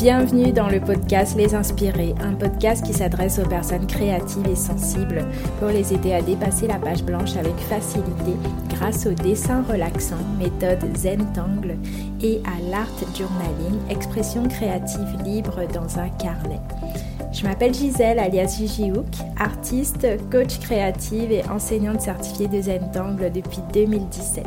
Bienvenue dans le podcast Les Inspirés, un podcast qui s'adresse aux personnes créatives et sensibles pour les aider à dépasser la page blanche avec facilité grâce au dessin relaxant, méthode Zentangle et à l'art journaling, expression créative libre dans un carnet. Je m'appelle Gisèle alias Gigi Hook, artiste, coach créative et enseignante certifiée de Zentangle depuis 2017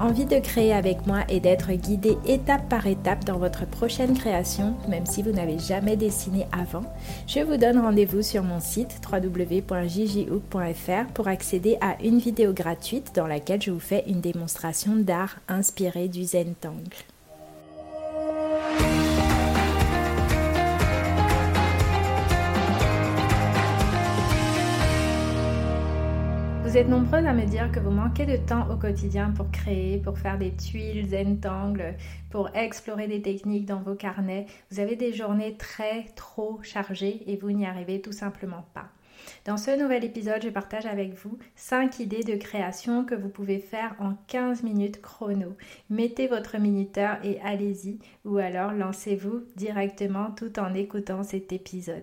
envie de créer avec moi et d'être guidé étape par étape dans votre prochaine création, même si vous n'avez jamais dessiné avant, je vous donne rendez-vous sur mon site www.jjhook.fr pour accéder à une vidéo gratuite dans laquelle je vous fais une démonstration d'art inspirée du Zentangle. Vous êtes nombreux à me dire que vous manquez de temps au quotidien pour créer, pour faire des tuiles, zentangles, pour explorer des techniques dans vos carnets. Vous avez des journées très trop chargées et vous n'y arrivez tout simplement pas. Dans ce nouvel épisode, je partage avec vous 5 idées de création que vous pouvez faire en 15 minutes chrono. Mettez votre minuteur et allez-y, ou alors lancez-vous directement tout en écoutant cet épisode.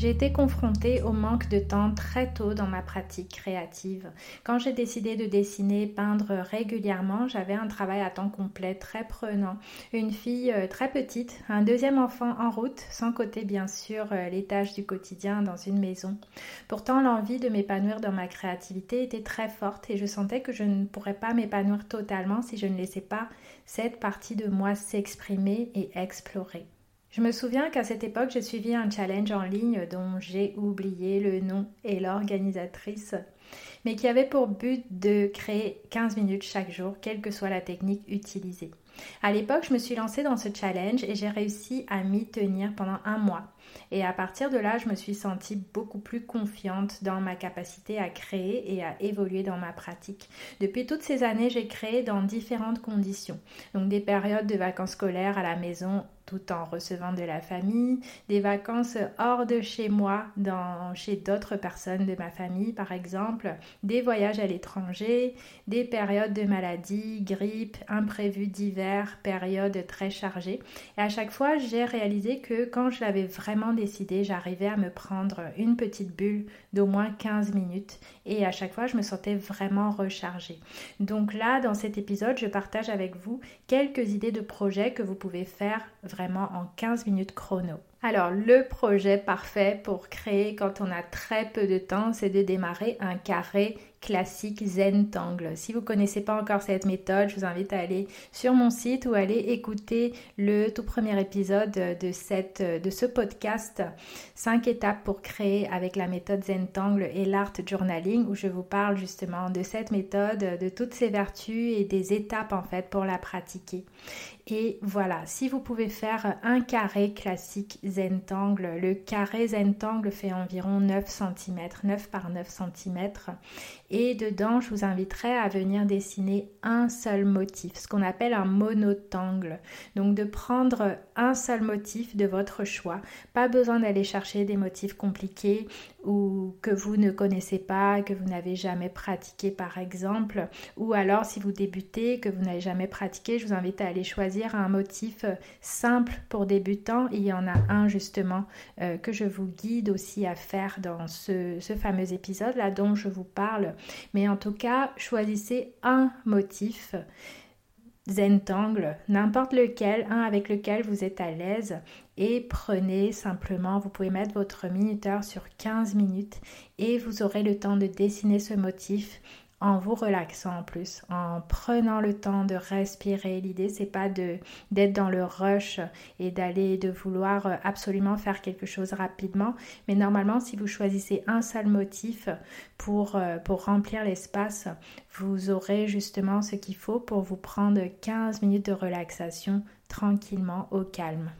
J'ai été confrontée au manque de temps très tôt dans ma pratique créative. Quand j'ai décidé de dessiner, peindre régulièrement, j'avais un travail à temps complet très prenant, une fille euh, très petite, un deuxième enfant en route, sans côté bien sûr euh, les tâches du quotidien dans une maison. Pourtant, l'envie de m'épanouir dans ma créativité était très forte et je sentais que je ne pourrais pas m'épanouir totalement si je ne laissais pas cette partie de moi s'exprimer et explorer. Je me souviens qu'à cette époque, j'ai suivi un challenge en ligne dont j'ai oublié le nom et l'organisatrice, mais qui avait pour but de créer 15 minutes chaque jour, quelle que soit la technique utilisée. À l'époque, je me suis lancée dans ce challenge et j'ai réussi à m'y tenir pendant un mois. Et à partir de là, je me suis sentie beaucoup plus confiante dans ma capacité à créer et à évoluer dans ma pratique. Depuis toutes ces années, j'ai créé dans différentes conditions. Donc des périodes de vacances scolaires à la maison tout en recevant de la famille, des vacances hors de chez moi, dans, chez d'autres personnes de ma famille par exemple, des voyages à l'étranger, des périodes de maladie, grippe, imprévus divers, périodes très chargées. Et à chaque fois, j'ai réalisé que quand je l'avais vraiment décidé, j'arrivais à me prendre une petite bulle d'au moins 15 minutes et à chaque fois, je me sentais vraiment rechargée. Donc là, dans cet épisode, je partage avec vous quelques idées de projets que vous pouvez faire vraiment en 15 minutes chrono. Alors, le projet parfait pour créer quand on a très peu de temps, c'est de démarrer un carré classique Zentangle. Si vous ne connaissez pas encore cette méthode, je vous invite à aller sur mon site ou aller écouter le tout premier épisode de, cette, ce podcast 5 étapes pour créer avec la méthode Zentangle et l'art journaling où je vous parle justement de cette méthode, de toutes ses vertus et des étapes en fait pour la pratiquer. Et voilà, si vous pouvez faire un carré classique Zentangle, le carré Zentangle fait environ 9 cm, 9 par 9 cm. Et dedans, je vous inviterai à venir dessiner un seul motif, ce qu'on appelle un monotangle. Donc de prendre un seul motif de votre choix. Pas besoin d'aller chercher des motifs compliqués ou que vous ne connaissez pas, que vous n'avez jamais pratiqué par exemple. Ou alors si vous débutez, que vous n'avez jamais pratiqué, je vous invite à aller choisir un motif simple pour débutants. Il y en a un justement euh, que je vous guide aussi à faire dans ce, ce fameux épisode là dont je vous parle. Mais en tout cas, choisissez un motif. Zentangle, n'importe lequel, un avec lequel vous êtes à l'aise et prenez simplement, vous pouvez mettre votre minuteur sur 15 minutes et vous aurez le temps de dessiner ce motif en vous relaxant en plus, en prenant le temps de respirer. L'idée c'est pas de d'être dans le rush et d'aller de vouloir euh, absolument faire quelque chose rapidement, mais normalement si vous choisissez un seul motif pour euh, pour remplir l'espace, vous aurez justement ce qu'il faut pour vous prendre 15 minutes de relaxation tranquillement au calme.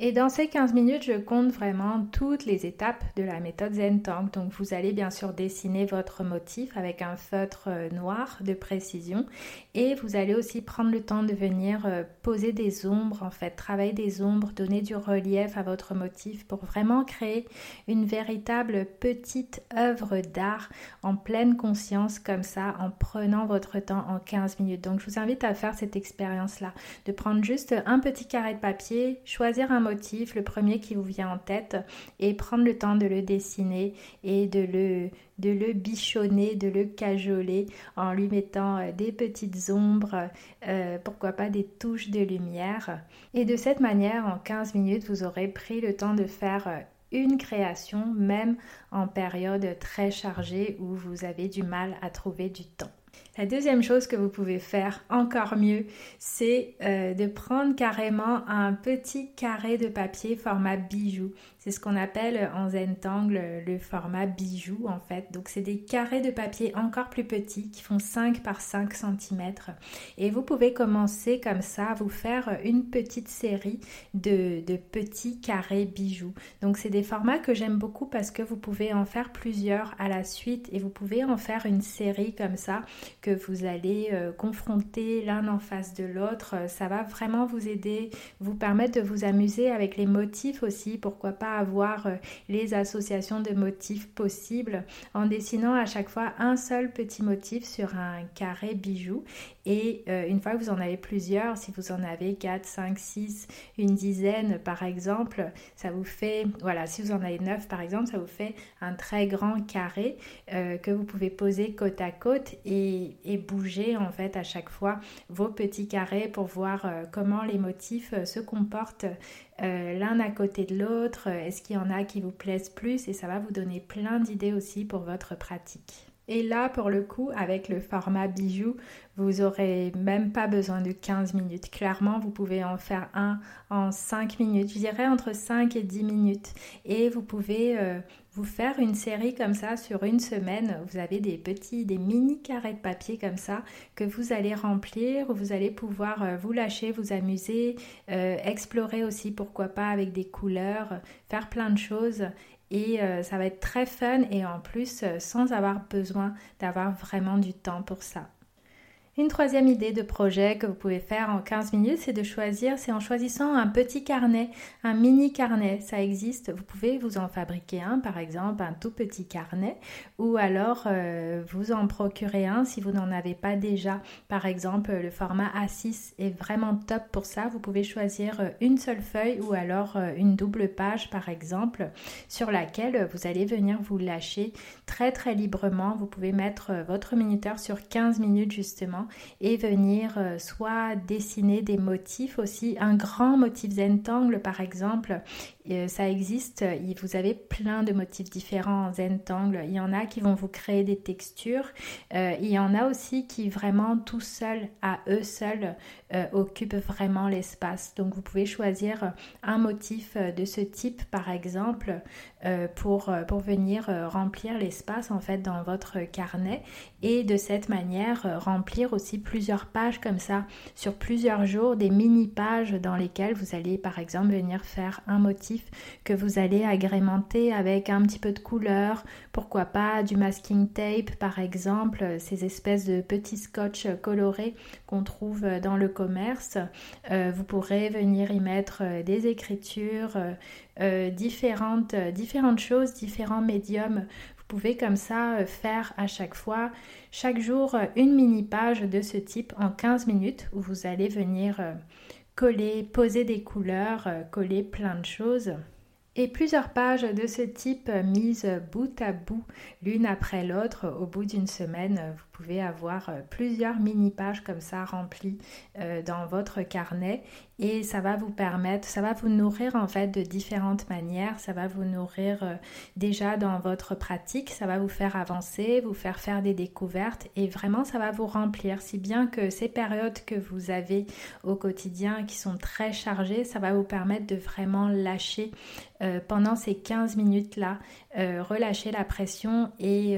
Et dans ces 15 minutes, je compte vraiment toutes les étapes de la méthode Zentank. Donc vous allez bien sûr dessiner votre motif avec un feutre euh, noir de précision et vous allez aussi prendre le temps de venir euh, poser des ombres, en fait, travailler des ombres, donner du relief à votre motif pour vraiment créer une véritable petite œuvre d'art en pleine conscience comme ça, en prenant votre temps en 15 minutes. Donc je vous invite à faire cette expérience-là, de prendre juste un petit carré de papier, choisir un le premier qui vous vient en tête, et prendre le temps de le dessiner et de le, de le bichonner, de le cajoler en lui mettant euh, des petites ombres, euh, pourquoi pas des touches de lumière. Et de cette manière, en 15 minutes, vous aurez pris le temps de faire euh, une création, même en période très chargée où vous avez du mal à trouver du temps. La deuxième chose que vous pouvez faire encore mieux, c'est euh, de prendre carrément un petit carré de papier format bijou. C'est ce qu'on appelle en Zentangle le format bijou en fait. Donc c'est des carrés de papier encore plus petits qui font 5 par 5 cm. Et vous pouvez commencer comme ça à vous faire une petite série de, de petits carrés bijoux. Donc c'est des formats que j'aime beaucoup parce que vous pouvez en faire plusieurs à la suite et vous pouvez en faire une série comme ça que vous allez euh, confronter l'un en face de l'autre. Euh, ça va vraiment vous aider, vous permettre de vous amuser avec les motifs aussi. Pourquoi pas avoir euh, les associations de motifs possibles en dessinant à chaque fois un seul petit motif sur un carré bijou. Et une fois que vous en avez plusieurs, si vous en avez 4, 5, 6, une dizaine par exemple, ça vous fait, voilà, si vous en avez 9 par exemple, ça vous fait un très grand carré que vous pouvez poser côte à côte et, et bouger en fait à chaque fois vos petits carrés pour voir euh, comment les motifs euh, se comportent euh, l'un à côté de l'autre. Est-ce qu'il y en a qui vous plaisent plus? Et ça va vous donner plein d'idées aussi pour votre pratique. Et là, pour le coup, avec le format bijou, vous aurez même pas besoin de 15 minutes. Clairement, vous pouvez en faire un en 5 minutes. Je dirais entre 5 et 10 minutes. Et vous pouvez vous faire une série comme ça sur une semaine. Vous avez des petits, des mini carrés de papier comme ça que vous allez remplir, vous allez pouvoir euh, vous lâcher, vous amuser, euh, explorer aussi pourquoi pas avec des couleurs, faire plein de choses et euh, ça va être très fun et en plus sans avoir besoin d'avoir vraiment du temps pour ça. Une troisième idée de projet que vous pouvez faire en 15 minutes, c'est de choisir, c'est en choisissant un petit carnet, un mini carnet. Ça existe, vous pouvez vous en fabriquer un, par exemple, un tout petit carnet, ou alors euh, vous en procurer un si vous n'en avez pas déjà. Par exemple, le format A6 est vraiment top pour ça. Vous pouvez choisir euh, une seule feuille ou alors euh, une double page, par exemple, sur laquelle vous allez venir vous lâcher très très librement. Vous pouvez mettre votre minuteur sur 15 minutes justement et venir euh, soit dessiner des motifs aussi, un grand motif Zentangle par exemple, euh, ça existe, vous avez plein de motifs différents en Zentangle, il y en a qui vont vous créer des textures, euh, il y en a aussi qui vraiment tout seuls, à eux seuls, occupent vraiment l'espace. Donc vous pouvez choisir un motif de ce type par exemple pour, pour venir remplir l'espace en fait dans votre carnet et de cette manière remplir aussi plusieurs pages comme ça sur plusieurs jours, des mini-pages dans lesquelles vous allez par exemple venir faire un motif que vous allez agrémenter avec un petit peu de couleur, pourquoi pas du masking tape par exemple, ces espèces de petits scotch colorés qu'on trouve dans le commerce. Euh, vous pourrez venir y mettre des écritures, euh, différentes, différentes choses, différents médiums pouvez comme ça euh, faire à chaque fois, chaque jour, euh, une mini page de ce type en 15 minutes où vous allez venir euh, coller, poser des couleurs, coller plein de choses. Et plusieurs pages de ce type mises bout à bout, l'une après l'autre, au bout d'une semaine, vous pouvez avoir plusieurs mini-pages comme ça remplies dans votre carnet. Et ça va vous permettre, ça va vous nourrir en fait de différentes manières, ça va vous nourrir euh, déjà dans votre pratique, ça va vous faire avancer, vous faire faire des découvertes. Et vraiment ça va vous remplir, si bien que ces périodes que vous avez au quotidien qui sont très chargées, ça va vous permettre de vraiment lâcher euh, pendant ces 15 minutes-là, euh, relâcher la pression et,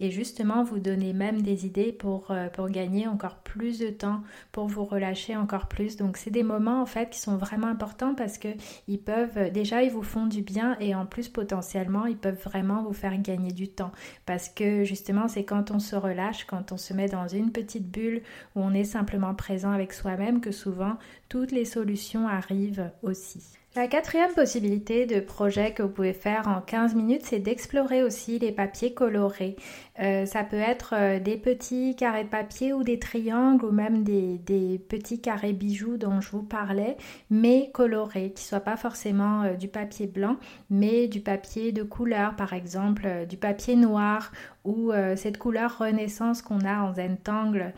justement vous donner même des idées pour, pour gagner encore plus de temps, pour vous relâcher encore plus. Donc c'est des moments en fait qui sont vraiment importants parce que ils peuvent déjà ils vous font du bien et en plus potentiellement ils peuvent vraiment vous faire gagner du temps parce que justement c'est quand on se relâche, quand on se met dans une petite bulle où on est simplement présent avec soi-même que souvent toutes les solutions arrivent aussi. La quatrième possibilité de projet que vous pouvez faire en 15 minutes, c'est d'explorer aussi les papiers colorés. Euh, ça peut être euh, des petits carrés de papier ou des triangles ou même des, petits carrés bijoux dont je vous parlais, mais colorés, qui ne soient pas forcément euh, du papier blanc, mais du papier de couleur, par exemple du papier noir ou cette couleur renaissance qu'on a en Zentangle,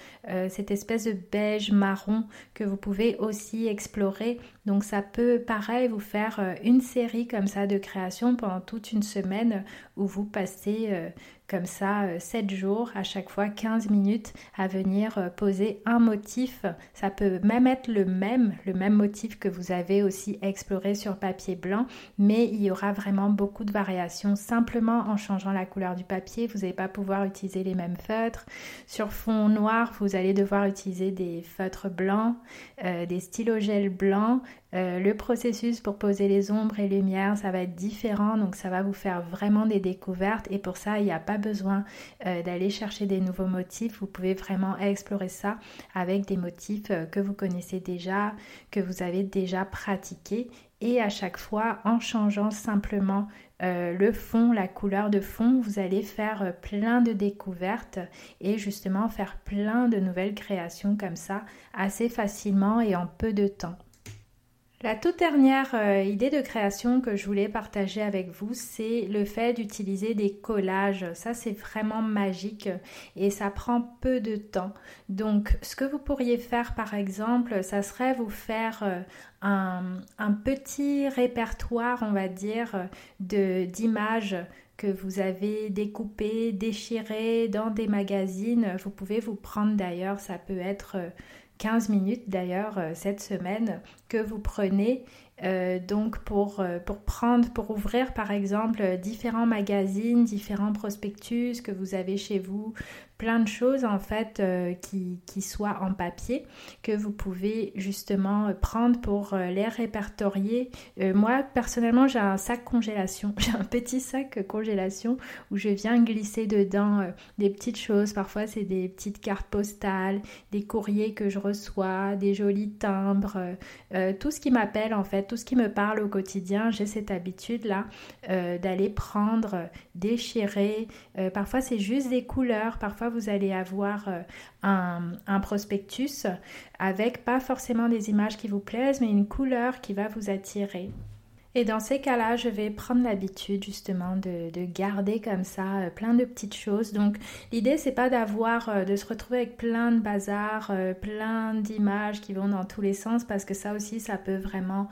cette espèce de beige marron que vous pouvez aussi explorer. Donc ça peut vous faire une série comme ça de création pendant toute une semaine où vous passez comme ça 7 euh, jours, à chaque fois 15 minutes à venir euh, poser un motif. Ça peut même être le même, le même motif que vous avez aussi exploré sur papier blanc, mais il y aura vraiment beaucoup de variations simplement en changeant la couleur du papier. Vous n'allez pas pouvoir utiliser les mêmes feutres. Sur fond noir, vous allez devoir utiliser des feutres blancs, euh, des stylogels blancs, euh, le processus pour poser les ombres et lumières, ça va être différent, donc ça va vous faire vraiment des découvertes et pour ça, il n'y a pas besoin euh, d'aller chercher des nouveaux motifs. Vous pouvez vraiment explorer ça avec des motifs euh, que vous connaissez déjà, que vous avez déjà pratiqué et à chaque fois, en changeant simplement le fond, la couleur de fond, vous allez faire plein de découvertes et justement faire plein de nouvelles créations comme ça assez facilement et en peu de temps. La toute dernière euh, idée de création que je voulais partager avec vous, c'est le fait d'utiliser des collages. Ça, c'est vraiment magique et ça prend peu de temps. Donc, ce que vous pourriez faire, par exemple, ça serait vous faire euh, un, petit répertoire, on va dire, d'images que vous avez découpées, déchirées dans des magazines. Vous pouvez vous prendre d'ailleurs, ça peut être 15 minutes d'ailleurs euh, cette semaine que vous prenez euh, donc euh, pour prendre, pour ouvrir par exemple différents magazines, différents prospectus que vous avez chez vous, plein de choses en fait euh, qui, qui, soient en papier que vous pouvez justement euh, prendre pour euh, les répertorier. moi personnellement j'ai un sac congélation, j'ai un petit sac congélation où je viens glisser dedans des petites choses. Parfois c'est des petites cartes postales, des courriers que je reçois, des jolis timbres, tout ce qui m'appelle en fait, tout ce qui me parle au quotidien. J'ai cette habitude là d'aller prendre, déchirer. parfois c'est juste des couleurs, parfois vous allez avoir euh, un, prospectus avec pas forcément des images qui vous plaisent, mais une couleur qui va vous attirer. Et dans ces cas-là, je vais prendre l'habitude justement de, garder comme ça euh, plein de petites choses. Donc l'idée c'est pas d'avoir, euh, de se retrouver avec plein de bazar, plein d'images qui vont dans tous les sens parce que ça aussi ça peut vraiment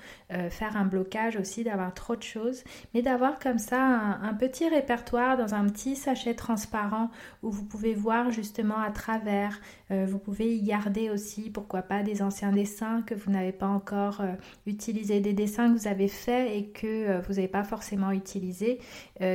faire un blocage aussi d'avoir trop de choses. Mais d'avoir comme ça un, petit répertoire dans un petit sachet transparent où vous pouvez voir justement à travers. Euh, vous pouvez y garder aussi, pourquoi pas, des anciens dessins que vous n'avez pas encore euh, utilisés, des dessins que vous avez faits et que euh, vous n'avez pas forcément utilisés.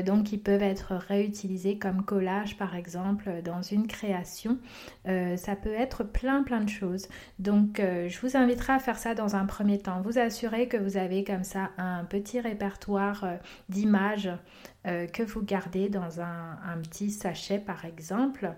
donc, ils peuvent être réutilisés comme collage, par exemple, dans une création. ça peut être plein, plein de choses. Donc, je vous inviterai à faire ça dans un premier temps. Vous assurez que vous avez comme ça un petit répertoire d'images euh, que vous gardez dans un, petit sachet par exemple.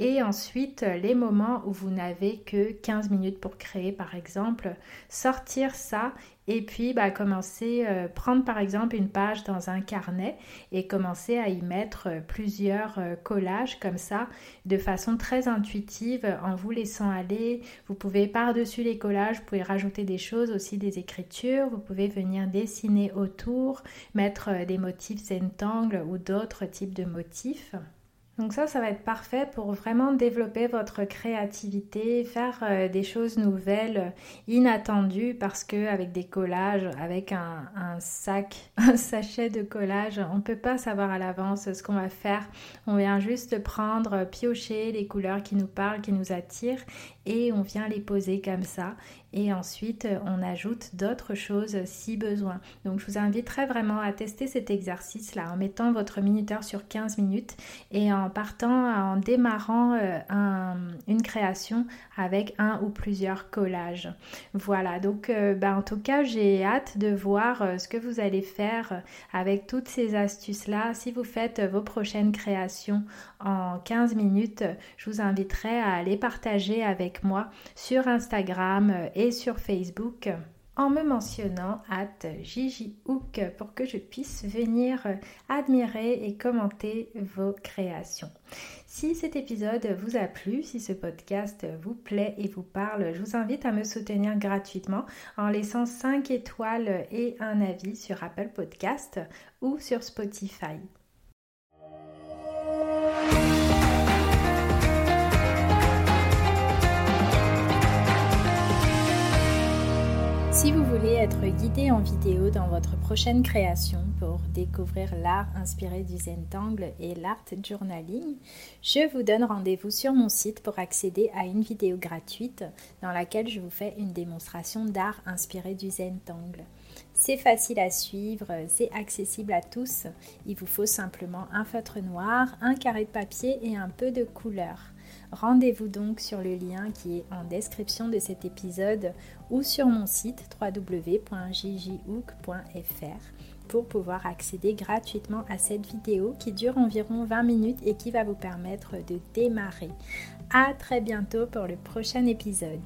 Et ensuite, les moments où vous n'avez que 15 minutes pour créer par exemple, sortir ça et puis bah, commencer, euh, prendre par exemple une page dans un carnet et commencer à y mettre euh, plusieurs collages comme ça de façon très intuitive en vous laissant aller. Vous pouvez par-dessus les collages, vous pouvez rajouter des choses aussi, des écritures, vous pouvez venir dessiner autour, mettre des motifs ou d'autres types de motifs. Donc ça, ça va être parfait pour vraiment développer votre créativité, faire euh, des choses nouvelles, inattendues, parce que avec des collages, avec un, sac, un sachet de collage, on ne peut pas savoir à l'avance ce qu'on va faire. On vient juste prendre, piocher les couleurs qui nous parlent, qui nous attirent, et on vient les poser comme ça. Et ensuite on ajoute d'autres choses si besoin. Donc je vous inviterai vraiment à tester cet exercice-là en mettant votre minuteur sur 15 minutes et en partant, en démarrant euh, une création avec un ou plusieurs collages. Voilà, donc euh, bah, en tout cas j'ai hâte de voir euh, ce que vous allez faire avec toutes ces astuces-là. Si vous faites vos prochaines créations en 15 minutes, je vous inviterai à les partager avec moi sur Instagram et sur Facebook en me mentionnant at Hook pour que je puisse venir admirer et commenter vos créations. Si cet épisode vous a plu, si ce podcast vous plaît et vous parle, je vous invite à me soutenir gratuitement en laissant 5 étoiles et un avis sur Apple Podcast ou sur Spotify. Être guidé en vidéo dans votre prochaine création pour découvrir l'art inspiré du Zentangle et l'art journaling, je vous donne rendez-vous sur mon site pour accéder à une vidéo gratuite dans laquelle je vous fais une démonstration d'art inspiré du Zentangle. C'est facile à suivre, c'est accessible à tous. Il vous faut simplement un feutre noir, un carré de papier et un peu de couleur. Rendez-vous donc sur le lien qui est en description de cet épisode ou sur mon site www.jjhook.fr pour pouvoir accéder gratuitement à cette vidéo qui dure environ 20 minutes et qui va vous permettre de démarrer. À très bientôt pour le prochain épisode.